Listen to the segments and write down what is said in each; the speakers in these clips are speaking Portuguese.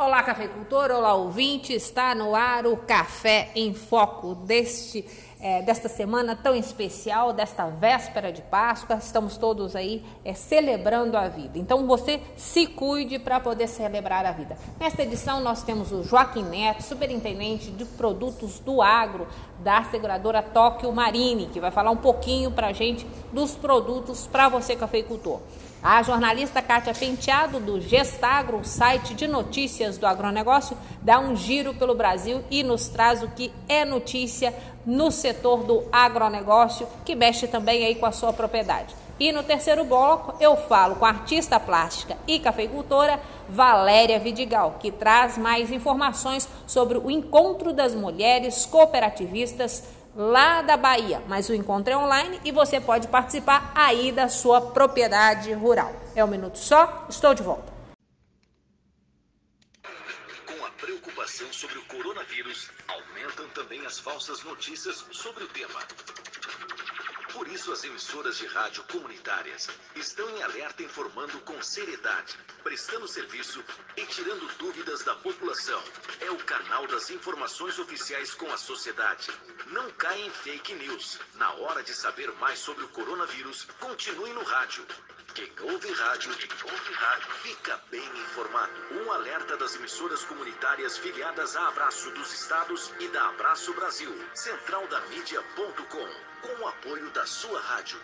Olá, cafeicultor, olá, ouvinte, está no ar o Café em Foco deste, é, desta semana tão especial, desta véspera de Páscoa. Estamos todos aí é, celebrando a vida. Então você se cuide para poder celebrar a vida. Nesta edição nós temos o Joaquim Neto, superintendente de produtos do agro da seguradora Tóquio Marine, que vai falar um pouquinho para a gente dos produtos para você, cafeicultor. A jornalista Kátia Penteado, do Gestagro, site de notícias do agronegócio, dá um giro pelo Brasil e nos traz o que é notícia no setor do agronegócio, que mexe também aí com a sua propriedade. E no terceiro bloco eu falo com a artista plástica e cafeicultora Valéria Vidigal, que traz mais informações sobre o encontro das mulheres cooperativistas lá da Bahia, mas o encontro é online e você pode participar aí da sua propriedade rural. É um minuto só, estou de volta. Com a preocupação sobre o coronavírus, aumentam também as falsas notícias sobre o tema. Por isso, as emissoras de rádio comunitárias estão em alerta informando com seriedade, prestando serviço e tirando dúvidas da população. É o canal das informações oficiais com a sociedade. Não caia em fake news. Na hora de saber mais sobre o coronavírus, continue no rádio. Quem ouve rádio, quem ouve rádio, fica bem informado. Um alerta das emissoras comunitárias filiadas a Abraço dos Estados e da Abraço Brasil. Centraldamídia.com com o apoio da sua rádio.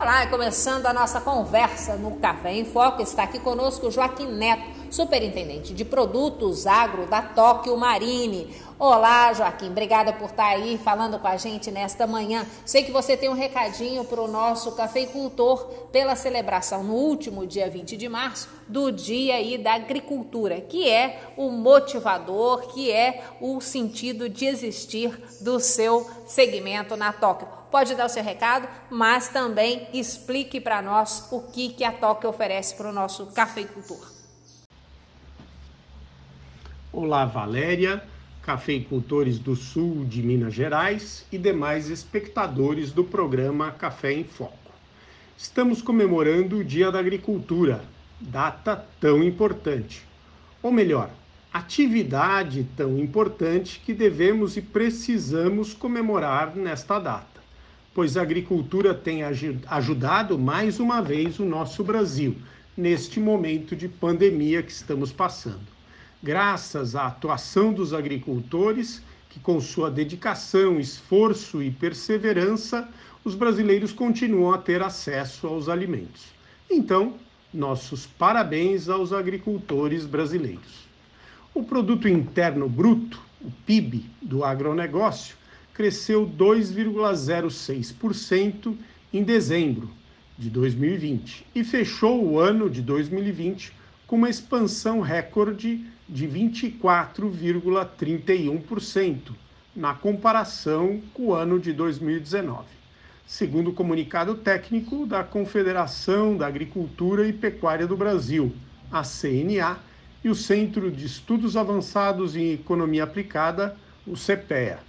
Olá, começando a nossa conversa no Café em Foco, está aqui conosco o Joaquim Neto, superintendente de produtos agro da Tóquio Marine. Olá, Joaquim, obrigada por estar aí falando com a gente nesta manhã. Sei que você tem um recadinho para o nosso cafeicultor pela celebração no último dia 20 de março do Dia aí da Agricultura, que é o motivador, que é o sentido de existir do seu segmento na Tóquio. Pode dar o seu recado, mas também explique para nós o que, que a Tóquio oferece para o nosso cafeicultor. Olá, Valéria cafeicultores do sul de Minas Gerais e demais espectadores do programa Café em Foco. Estamos comemorando o Dia da Agricultura, data tão importante. Ou melhor, atividade tão importante que devemos e precisamos comemorar nesta data, pois a agricultura tem ajudado mais uma vez o nosso Brasil neste momento de pandemia que estamos passando graças à atuação dos agricultores, que com sua dedicação, esforço e perseverança, os brasileiros continuam a ter acesso aos alimentos. Então, nossos parabéns aos agricultores brasileiros. O produto interno bruto, o PIB do agronegócio, cresceu 2,06% em dezembro de 2020 e fechou o ano de 2020 com uma expansão recorde de 24,31% na comparação com o ano de 2019, segundo o comunicado técnico da Confederação da Agricultura e Pecuária do Brasil, a CNA, e o Centro de Estudos Avançados em Economia Aplicada, o CPEA.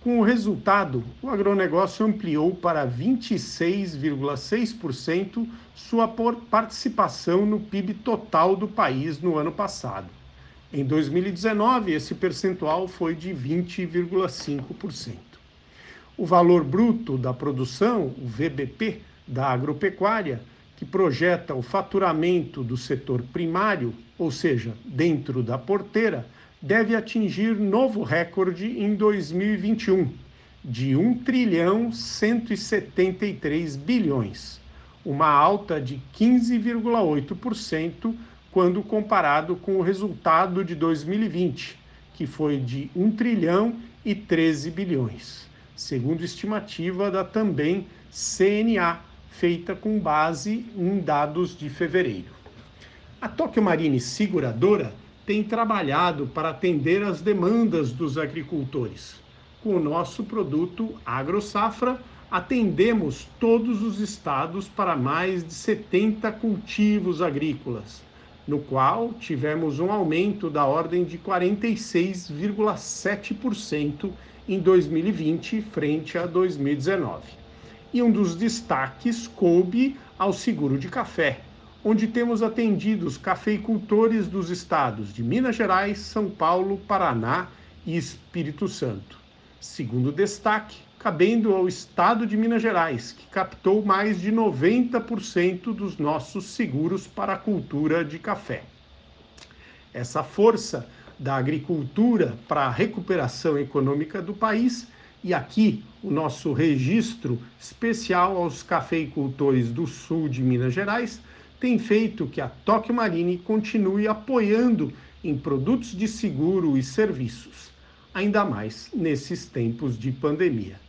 Com o resultado, o agronegócio ampliou para 26,6% sua participação no PIB total do país no ano passado. Em 2019, esse percentual foi de 20,5%. O valor bruto da produção, o VBP, da agropecuária, que projeta o faturamento do setor primário, ou seja, dentro da porteira, deve atingir novo recorde em 2021, de 1 trilhão 173 bilhões, uma alta de 15,8% quando comparado com o resultado de 2020, que foi de 1 trilhão e 13 bilhões, segundo estimativa da também CNA, feita com base em dados de fevereiro. A Tóquio Marine Seguradora tem trabalhado para atender as demandas dos agricultores. Com o nosso produto AgroSafra, atendemos todos os estados para mais de 70 cultivos agrícolas no qual tivemos um aumento da ordem de 46,7% em 2020 frente a 2019. E um dos destaques coube ao seguro de café, onde temos atendido os cafeicultores dos estados de Minas Gerais, São Paulo, Paraná e Espírito Santo. Segundo destaque, cabendo ao estado de Minas Gerais, que captou mais de 90% dos nossos seguros para a cultura de café. Essa força da agricultura para a recuperação econômica do país e aqui o nosso registro especial aos cafeicultores do sul de Minas Gerais tem feito que a Tóquio Marine continue apoiando em produtos de seguro e serviços, ainda mais nesses tempos de pandemia.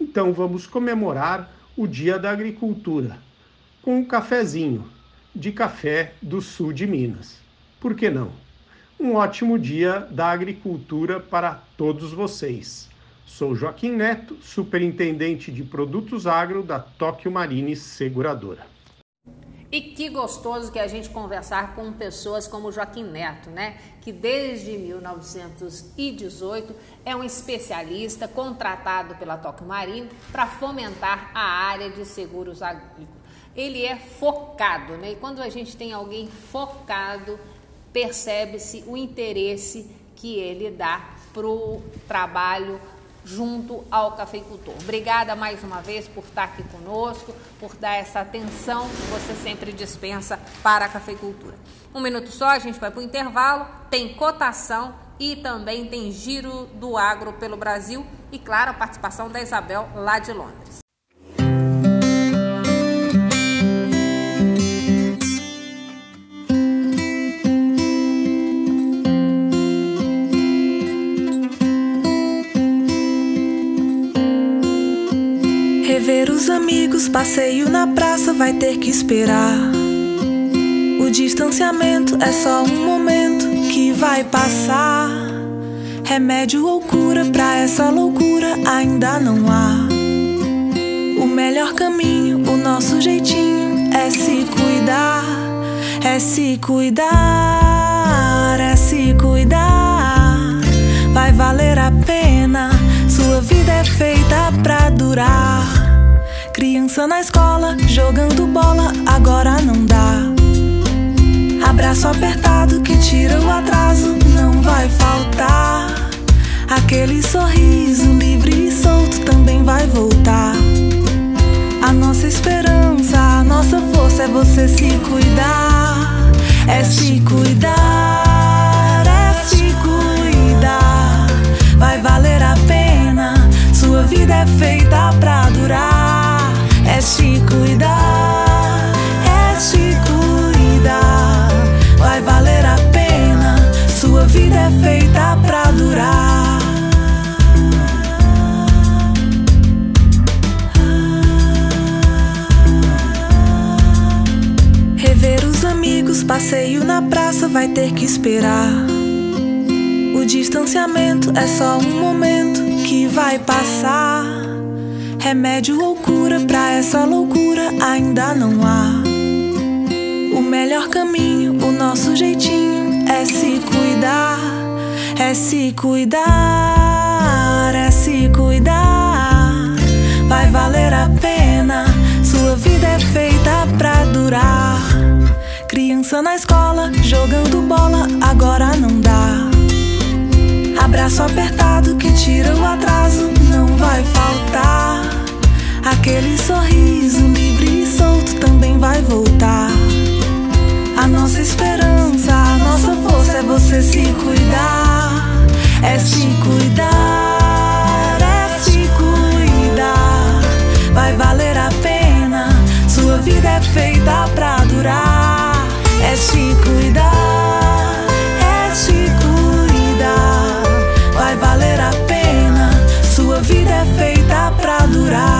Então vamos comemorar o Dia da Agricultura com um cafezinho de café do sul de Minas. Por que não? Um ótimo dia da agricultura para todos vocês. Sou Joaquim Neto, superintendente de produtos agro da Tóquio Marine Seguradora. E que gostoso que a gente conversar com pessoas como Joaquim Neto, né? Que desde 1918 é um especialista contratado pela Tóquio Marine para fomentar a área de seguros agrícolas. Ele é focado, né? E quando a gente tem alguém focado, percebe-se o interesse que ele dá para o trabalho junto ao cafeicultor. Obrigada mais uma vez por estar aqui conosco, por dar essa atenção que você sempre dispensa para a cafeicultura. Um minuto só, a gente vai para o intervalo, tem cotação e também tem giro do agro pelo Brasil e, claro, a participação da Isabel lá de Londres. Rever os amigos, passeio na praça vai ter que esperar. O distanciamento é só um momento que vai passar. Remédio ou cura pra essa loucura ainda não há. O melhor caminho, o nosso jeitinho é se cuidar, é se cuidar, é se cuidar. Vai valer a pena, sua vida é feita pra durar. Criança na escola, jogando bola, agora não dá. Abraço apertado que tira o atraso, não vai faltar. Aquele sorriso livre e solto também vai voltar. A nossa esperança, a nossa força é você se cuidar. É se cuidar, é se cuidar. Vai valer a pena, sua vida é feita pra durar é se cuidar, é se cuidar. Vai valer a pena, sua vida é feita pra durar. Rever os amigos, passeio na praça vai ter que esperar. O distanciamento é só um momento que vai passar. Remédio ou cura pra essa loucura ainda não há. O melhor caminho, o nosso jeitinho é se cuidar, é se cuidar, é se cuidar. Vai valer a pena, sua vida é feita pra durar. Criança na escola, jogando bola, agora não dá. Abraço apertado que tira o atraso, não vai faltar. Aquele sorriso livre e solto também vai voltar. A nossa esperança, a nossa força é você se cuidar. É se cuidar, é se cuidar. Vai valer a pena, sua vida é feita pra durar. É se cuidar, é se cuidar. Vai valer a pena, sua vida é feita pra durar.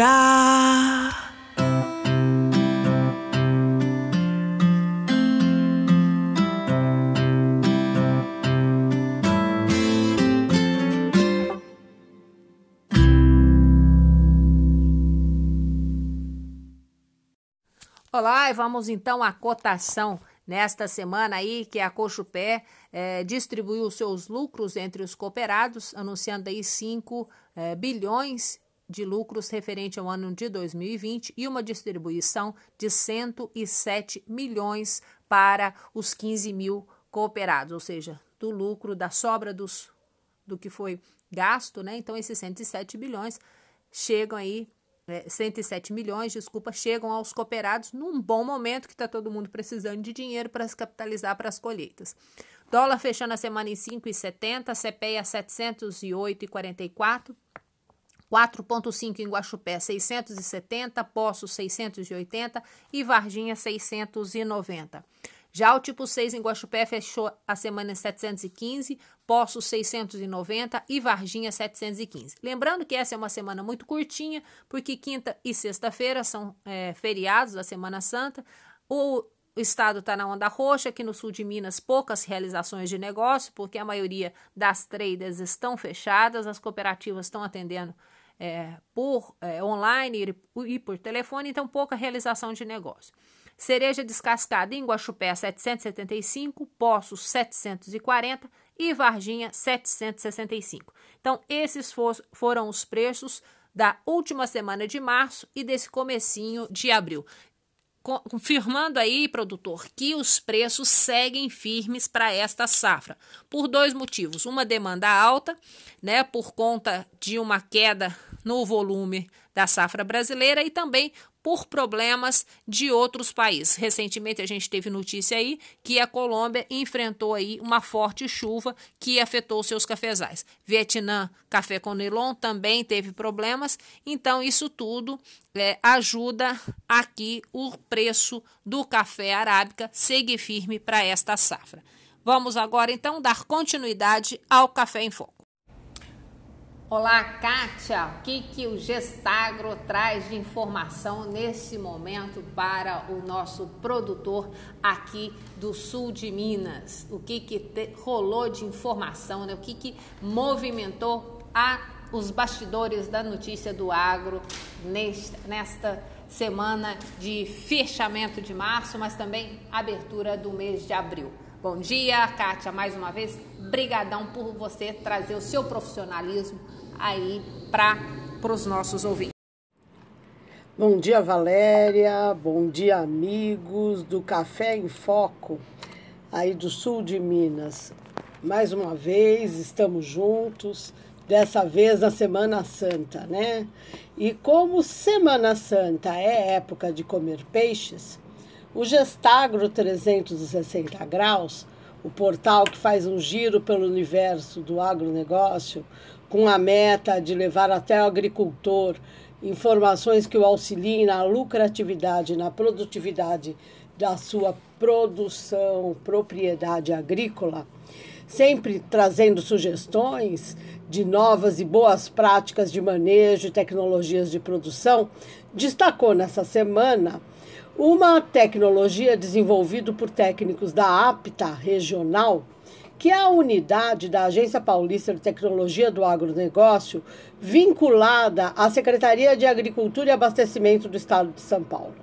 Pra durar. Olá, e vamos então à cotação nesta semana aí que a Cochupé é, distribuiu seus lucros entre os cooperados, anunciando aí 5 é, bilhões de lucros referente ao ano de 2020 e uma distribuição de 107 milhões para os 15 mil cooperados, ou seja, do lucro, da sobra dos, do que foi gasto, né? Então, esses 107 bilhões chegam aí, é, 107 milhões, desculpa, chegam aos cooperados num bom momento que está todo mundo precisando de dinheiro para se capitalizar para as colheitas. Dólar fechando a semana em 5,70, CPEA 708,44. 4,5 em Guaxupé, 670, Poços 680 e Varginha 690. Já o tipo 6 em Guaxupé fechou a semana em 715, Poços 690 e Varginha 715. Lembrando que essa é uma semana muito curtinha, porque quinta e sexta-feira são é, feriados da Semana Santa. O estado está na onda roxa, aqui no sul de Minas, poucas realizações de negócio, porque a maioria das traders estão fechadas, as cooperativas estão atendendo é, por é, online e por telefone, então pouca realização de negócio. Cereja descascada em Guaxupé 775, Poços 740 e Varginha 765. Então esses for, foram os preços da última semana de março e desse comecinho de abril confirmando aí, produtor, que os preços seguem firmes para esta safra, por dois motivos. Uma demanda alta, né, por conta de uma queda no volume da safra brasileira e também por problemas de outros países. Recentemente a gente teve notícia aí que a Colômbia enfrentou aí uma forte chuva que afetou seus cafezais. Vietnã, café com também teve problemas. Então isso tudo é, ajuda aqui o preço do café arábica seguir firme para esta safra. Vamos agora então dar continuidade ao Café em Foco. Olá, Kátia. O que, que o Gestagro traz de informação nesse momento para o nosso produtor aqui do sul de Minas? O que, que te, rolou de informação, né? o que, que movimentou a, os bastidores da notícia do agro nesta, nesta semana de fechamento de março, mas também abertura do mês de abril. Bom dia, Kátia, mais uma vez, brigadão por você trazer o seu profissionalismo aí para os nossos ouvintes. Bom dia, Valéria. Bom dia, amigos do Café em Foco, aí do sul de Minas. Mais uma vez estamos juntos, dessa vez na Semana Santa, né? E como Semana Santa é época de comer peixes, o Gestagro 360 Graus, o portal que faz um giro pelo universo do agronegócio, com a meta de levar até o agricultor informações que o auxiliem na lucratividade, na produtividade da sua produção, propriedade agrícola, sempre trazendo sugestões de novas e boas práticas de manejo e tecnologias de produção, destacou nessa semana uma tecnologia desenvolvida por técnicos da APTA regional que é a unidade da Agência Paulista de Tecnologia do Agronegócio, vinculada à Secretaria de Agricultura e Abastecimento do Estado de São Paulo.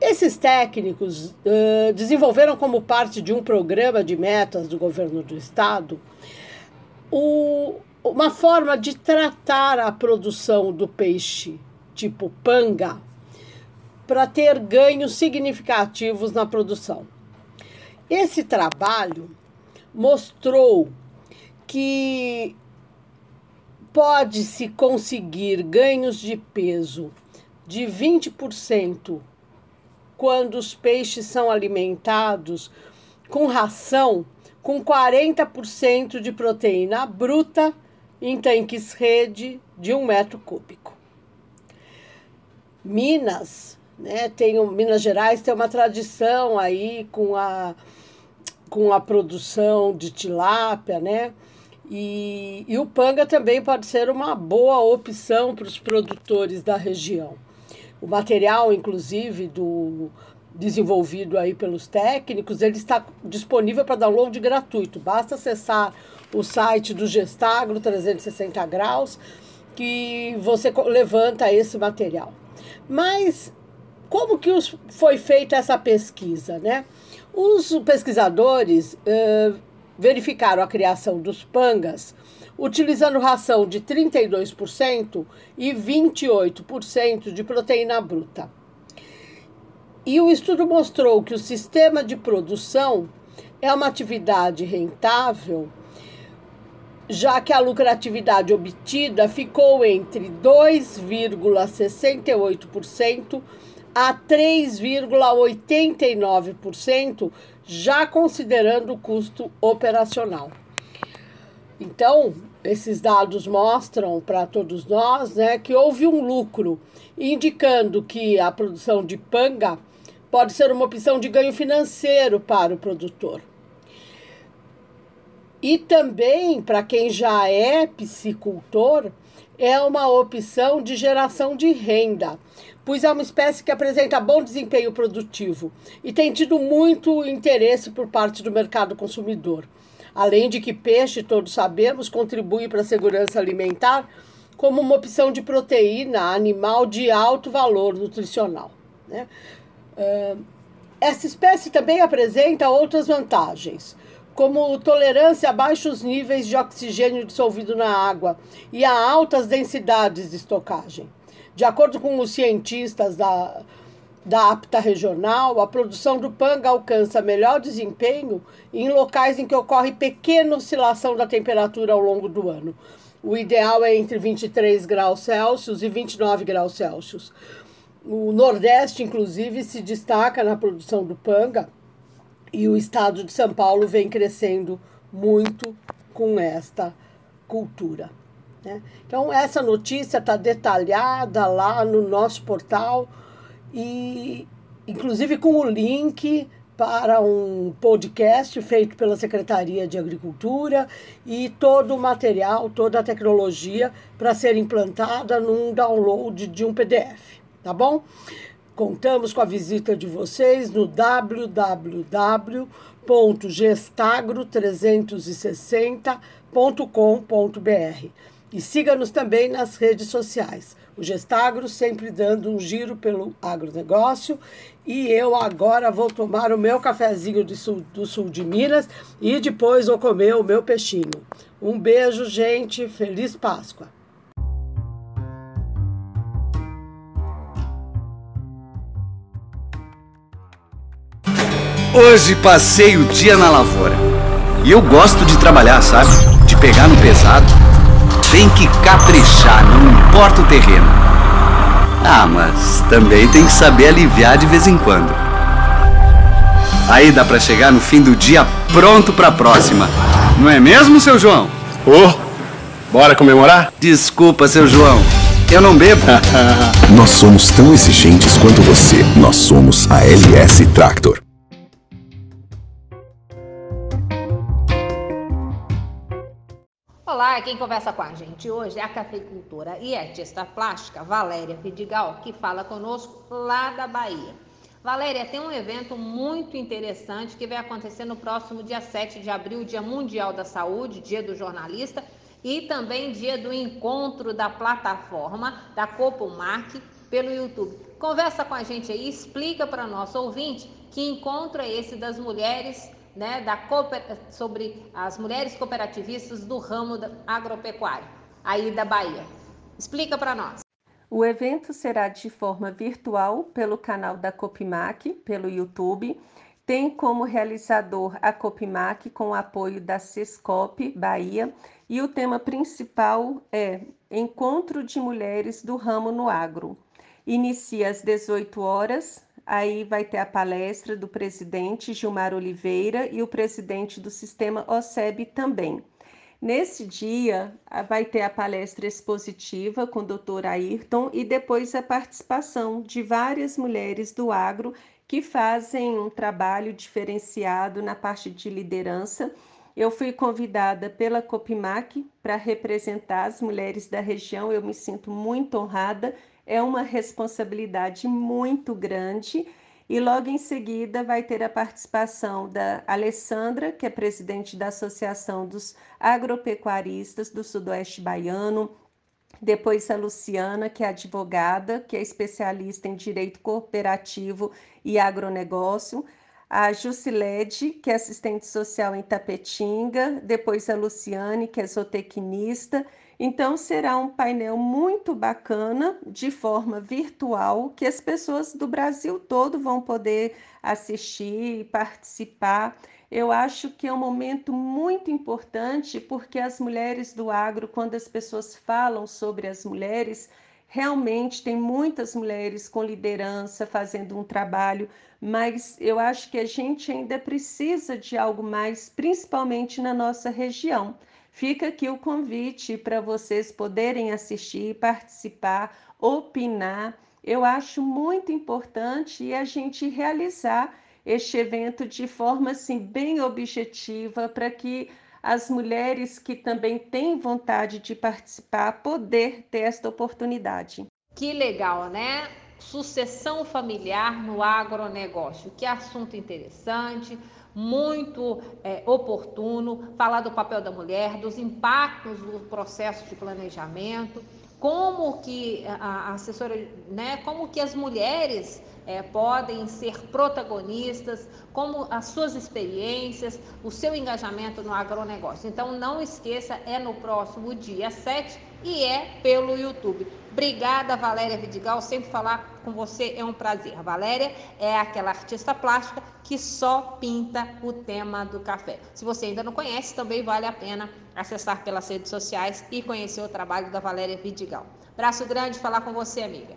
Esses técnicos uh, desenvolveram, como parte de um programa de metas do governo do Estado, o, uma forma de tratar a produção do peixe tipo panga para ter ganhos significativos na produção. Esse trabalho mostrou que pode-se conseguir ganhos de peso de 20% quando os peixes são alimentados com ração com 40% de proteína bruta em tanques rede de um metro cúbico. Minas, né, tem, Minas Gerais tem uma tradição aí com a com a produção de tilápia, né? E, e o panga também pode ser uma boa opção para os produtores da região. O material, inclusive, do desenvolvido aí pelos técnicos, ele está disponível para download gratuito. Basta acessar o site do Gestagro 360 graus que você levanta esse material. Mas como que foi feita essa pesquisa, né? Os pesquisadores uh, verificaram a criação dos pangas utilizando ração de 32% e 28% de proteína bruta. E o estudo mostrou que o sistema de produção é uma atividade rentável, já que a lucratividade obtida ficou entre 2,68% a 3,89%, já considerando o custo operacional. Então, esses dados mostram para todos nós né, que houve um lucro, indicando que a produção de panga pode ser uma opção de ganho financeiro para o produtor. E também, para quem já é piscicultor, é uma opção de geração de renda, pois é uma espécie que apresenta bom desempenho produtivo e tem tido muito interesse por parte do mercado consumidor. Além de que peixe, todos sabemos, contribui para a segurança alimentar como uma opção de proteína animal de alto valor nutricional. Né? Uh, essa espécie também apresenta outras vantagens, como tolerância a baixos níveis de oxigênio dissolvido na água e a altas densidades de estocagem. De acordo com os cientistas da, da APTA regional, a produção do panga alcança melhor desempenho em locais em que ocorre pequena oscilação da temperatura ao longo do ano. O ideal é entre 23 graus Celsius e 29 graus Celsius. O Nordeste, inclusive, se destaca na produção do panga e o estado de São Paulo vem crescendo muito com esta cultura. Né? Então, essa notícia está detalhada lá no nosso portal e, inclusive, com o link para um podcast feito pela Secretaria de Agricultura e todo o material, toda a tecnologia para ser implantada num download de um PDF tá bom? Contamos com a visita de vocês no www.gestagro360.com.br e siga-nos também nas redes sociais. O Gestagro sempre dando um giro pelo agronegócio. E eu agora vou tomar o meu cafezinho do sul, do sul de Minas e depois vou comer o meu peixinho. Um beijo, gente. Feliz Páscoa! Hoje passei o dia na lavoura. E eu gosto de trabalhar, sabe? De pegar no pesado. Tem que caprichar, não importa o terreno. Ah, mas também tem que saber aliviar de vez em quando. Aí dá para chegar no fim do dia pronto para a próxima. Não é mesmo, seu João? Ô, oh, bora comemorar? Desculpa, seu João. Eu não bebo. Nós somos tão exigentes quanto você. Nós somos a LS Tractor. Olá, quem conversa com a gente hoje é a cafeicultora e artista plástica Valéria Vidigal, que fala conosco lá da Bahia. Valéria, tem um evento muito interessante que vai acontecer no próximo dia 7 de abril, Dia Mundial da Saúde, Dia do Jornalista, e também dia do encontro da plataforma da Copomark pelo YouTube. Conversa com a gente aí, explica para nosso ouvinte que encontro é esse das mulheres né, da sobre as mulheres cooperativistas do ramo agropecuário, aí da Bahia. Explica para nós. O evento será de forma virtual pelo canal da Copimac, pelo YouTube. Tem como realizador a Copimac com o apoio da Sescop Bahia e o tema principal é Encontro de Mulheres do Ramo no Agro. Inicia às 18 horas Aí vai ter a palestra do presidente Gilmar Oliveira e o presidente do sistema OSEB também. Nesse dia, vai ter a palestra expositiva com o doutor Ayrton e depois a participação de várias mulheres do agro que fazem um trabalho diferenciado na parte de liderança. Eu fui convidada pela Copimac para representar as mulheres da região, eu me sinto muito honrada é uma responsabilidade muito grande. E logo em seguida vai ter a participação da Alessandra, que é presidente da Associação dos Agropecuaristas do Sudoeste Baiano, depois a Luciana, que é advogada, que é especialista em direito cooperativo e agronegócio, a Jusilede, que é assistente social em Tapetinga, depois a Luciane, que é zootecnista. Então, será um painel muito bacana, de forma virtual, que as pessoas do Brasil todo vão poder assistir e participar. Eu acho que é um momento muito importante, porque as mulheres do agro, quando as pessoas falam sobre as mulheres, realmente tem muitas mulheres com liderança fazendo um trabalho, mas eu acho que a gente ainda precisa de algo mais, principalmente na nossa região. Fica aqui o convite para vocês poderem assistir, participar, opinar. Eu acho muito importante a gente realizar este evento de forma assim bem objetiva para que as mulheres que também têm vontade de participar poder ter esta oportunidade. Que legal, né? Sucessão familiar no agronegócio. Que assunto interessante, muito é, oportuno. Falar do papel da mulher, dos impactos do processo de planejamento, como que a assessora, né? Como que as mulheres é, podem ser protagonistas, como as suas experiências, o seu engajamento no agronegócio. Então não esqueça, é no próximo dia 7 e é pelo YouTube. Obrigada, Valéria Vidigal. Sempre falar com você é um prazer. A Valéria é aquela artista plástica que só pinta o tema do café. Se você ainda não conhece, também vale a pena acessar pelas redes sociais e conhecer o trabalho da Valéria Vidigal. Braço grande falar com você, amiga.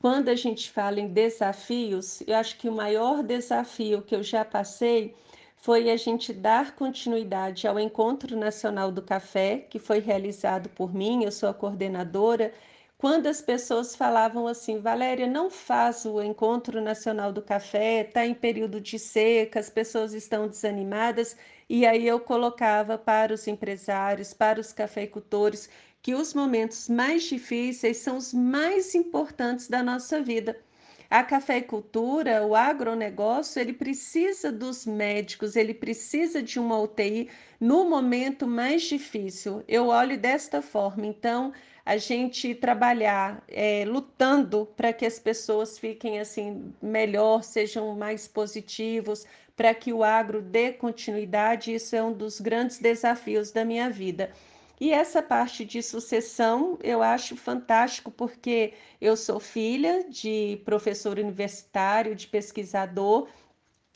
Quando a gente fala em desafios, eu acho que o maior desafio que eu já passei foi a gente dar continuidade ao Encontro Nacional do Café, que foi realizado por mim, eu sou a coordenadora. Quando as pessoas falavam assim, Valéria, não faz o Encontro Nacional do Café, está em período de seca, as pessoas estão desanimadas, e aí eu colocava para os empresários, para os cafeicultores, que os momentos mais difíceis são os mais importantes da nossa vida. A cafeicultura, o agronegócio, ele precisa dos médicos, ele precisa de uma UTI no momento mais difícil. Eu olho desta forma. Então, a gente trabalhar é, lutando para que as pessoas fiquem assim melhor, sejam mais positivos, para que o agro dê continuidade, isso é um dos grandes desafios da minha vida. E essa parte de sucessão eu acho fantástico, porque eu sou filha de professor universitário, de pesquisador,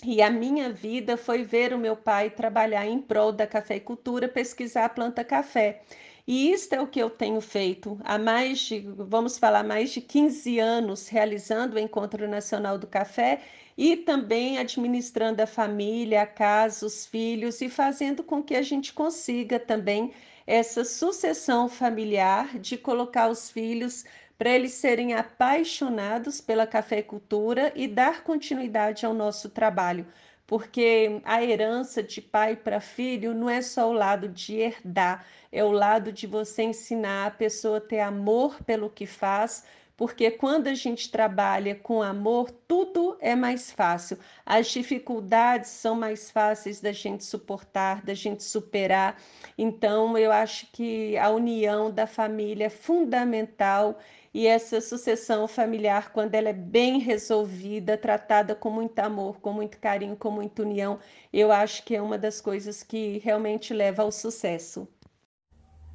e a minha vida foi ver o meu pai trabalhar em prol da cafeicultura, pesquisar a planta café. E isto é o que eu tenho feito há mais de, vamos falar, mais de 15 anos, realizando o Encontro Nacional do Café e também administrando a família, a casa, os filhos e fazendo com que a gente consiga também essa sucessão familiar de colocar os filhos para eles serem apaixonados pela cafeicultura e dar continuidade ao nosso trabalho, porque a herança de pai para filho não é só o lado de herdar, é o lado de você ensinar a pessoa a ter amor pelo que faz, porque quando a gente trabalha com amor, tudo é mais fácil. As dificuldades são mais fáceis da gente suportar, da gente superar. Então, eu acho que a união da família é fundamental e essa sucessão familiar, quando ela é bem resolvida, tratada com muito amor, com muito carinho, com muita união, eu acho que é uma das coisas que realmente leva ao sucesso.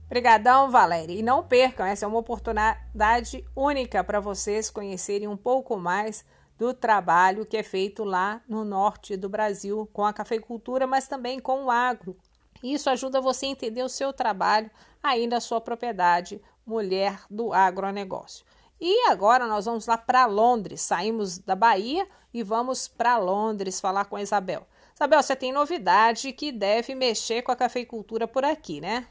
Obrigadão, Valéria. E não percam, essa é uma oportunidade única para vocês conhecerem um pouco mais do trabalho que é feito lá no norte do Brasil com a cafeicultura, mas também com o agro. Isso ajuda você a entender o seu trabalho aí na sua propriedade, mulher do agronegócio. E agora nós vamos lá para Londres. Saímos da Bahia e vamos para Londres falar com a Isabel. Isabel, você tem novidade que deve mexer com a cafeicultura por aqui, né?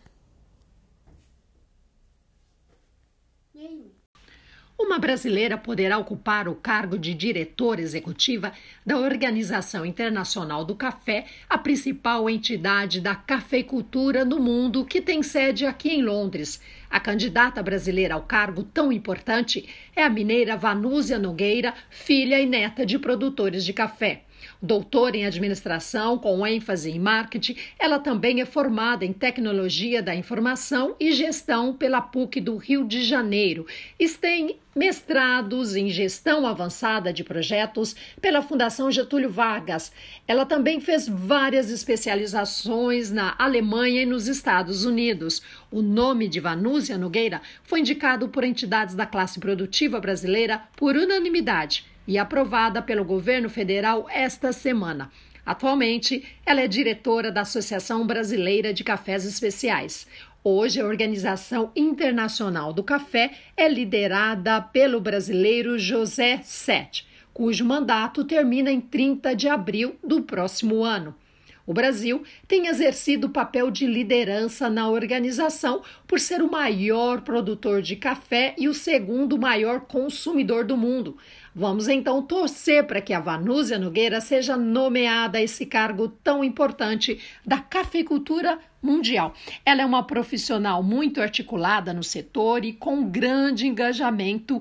Uma brasileira poderá ocupar o cargo de diretora executiva da Organização Internacional do Café, a principal entidade da cafeicultura no mundo, que tem sede aqui em Londres. A candidata brasileira ao cargo tão importante é a mineira Vanúzia Nogueira, filha e neta de produtores de café. Doutora em administração com ênfase em marketing, ela também é formada em tecnologia da informação e gestão pela PUC do Rio de Janeiro. Tem mestrados em gestão avançada de projetos pela Fundação Getúlio Vargas. Ela também fez várias especializações na Alemanha e nos Estados Unidos. O nome de Vanúzia Nogueira foi indicado por entidades da classe produtiva brasileira por unanimidade e aprovada pelo governo federal esta semana. Atualmente, ela é diretora da Associação Brasileira de Cafés Especiais. Hoje, a Organização Internacional do Café é liderada pelo brasileiro José Sete, cujo mandato termina em 30 de abril do próximo ano. O Brasil tem exercido o papel de liderança na organização por ser o maior produtor de café e o segundo maior consumidor do mundo. Vamos então torcer para que a Vanúzia Nogueira seja nomeada a esse cargo tão importante da cafeicultura mundial. Ela é uma profissional muito articulada no setor e com grande engajamento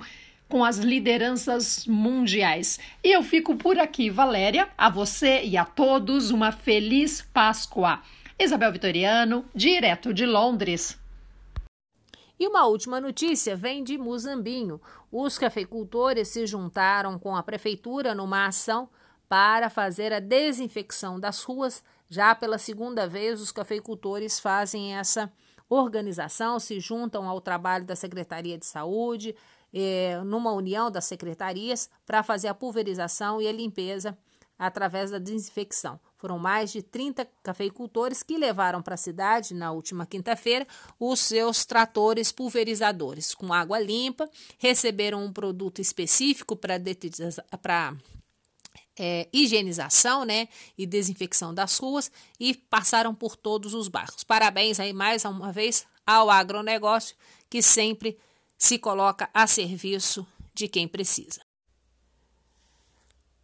com as lideranças mundiais. E eu fico por aqui, Valéria. A você e a todos uma feliz Páscoa. Isabel Vitoriano, direto de Londres. E uma última notícia vem de Muzambinho. Os cafeicultores se juntaram com a prefeitura numa ação para fazer a desinfecção das ruas. Já pela segunda vez, os cafeicultores fazem essa organização, se juntam ao trabalho da Secretaria de Saúde, é, numa união das secretarias para fazer a pulverização e a limpeza através da desinfecção. Foram mais de 30 cafeicultores que levaram para a cidade, na última quinta-feira, os seus tratores pulverizadores com água limpa, receberam um produto específico para é, higienização né, e desinfecção das ruas e passaram por todos os bairros. Parabéns aí mais uma vez ao agronegócio que sempre se coloca a serviço de quem precisa.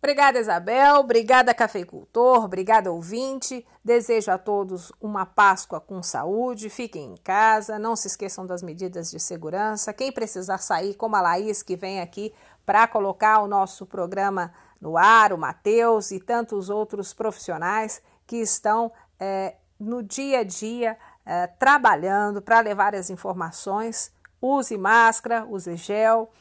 Obrigada, Isabel. Obrigada, cafeicultor. Obrigada, ouvinte. Desejo a todos uma Páscoa com saúde. Fiquem em casa. Não se esqueçam das medidas de segurança. Quem precisar sair, como a Laís, que vem aqui para colocar o nosso programa no ar, o Matheus e tantos outros profissionais que estão é, no dia a dia é, trabalhando para levar as informações Use máscara, use gel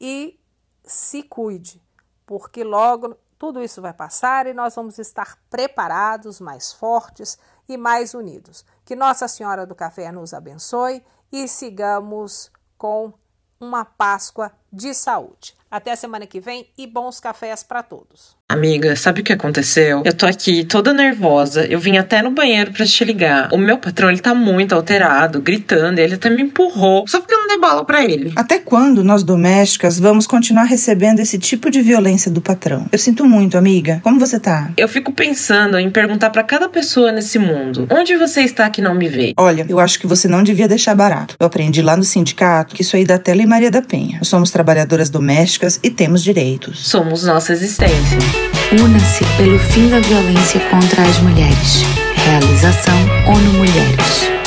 e se cuide, porque logo tudo isso vai passar e nós vamos estar preparados, mais fortes e mais unidos. Que Nossa Senhora do Café nos abençoe e sigamos com uma Páscoa de saúde. Até a semana que vem e bons cafés para todos. Amiga, sabe o que aconteceu? Eu tô aqui toda nervosa. Eu vim até no banheiro para te ligar. O meu patrão, ele tá muito alterado, gritando. Ele até me empurrou. Só porque eu não dei bola para ele. Até quando nós domésticas vamos continuar recebendo esse tipo de violência do patrão? Eu sinto muito, amiga. Como você tá? Eu fico pensando em perguntar para cada pessoa nesse mundo: onde você está que não me vê? Olha, eu acho que você não devia deixar barato. Eu aprendi lá no sindicato que isso aí dá até Lei Maria da Penha. Nós somos trabalhadoras domésticas e temos direitos. Somos nossa existência. Una-se pelo fim da violência contra as mulheres. Realização ONU Mulheres.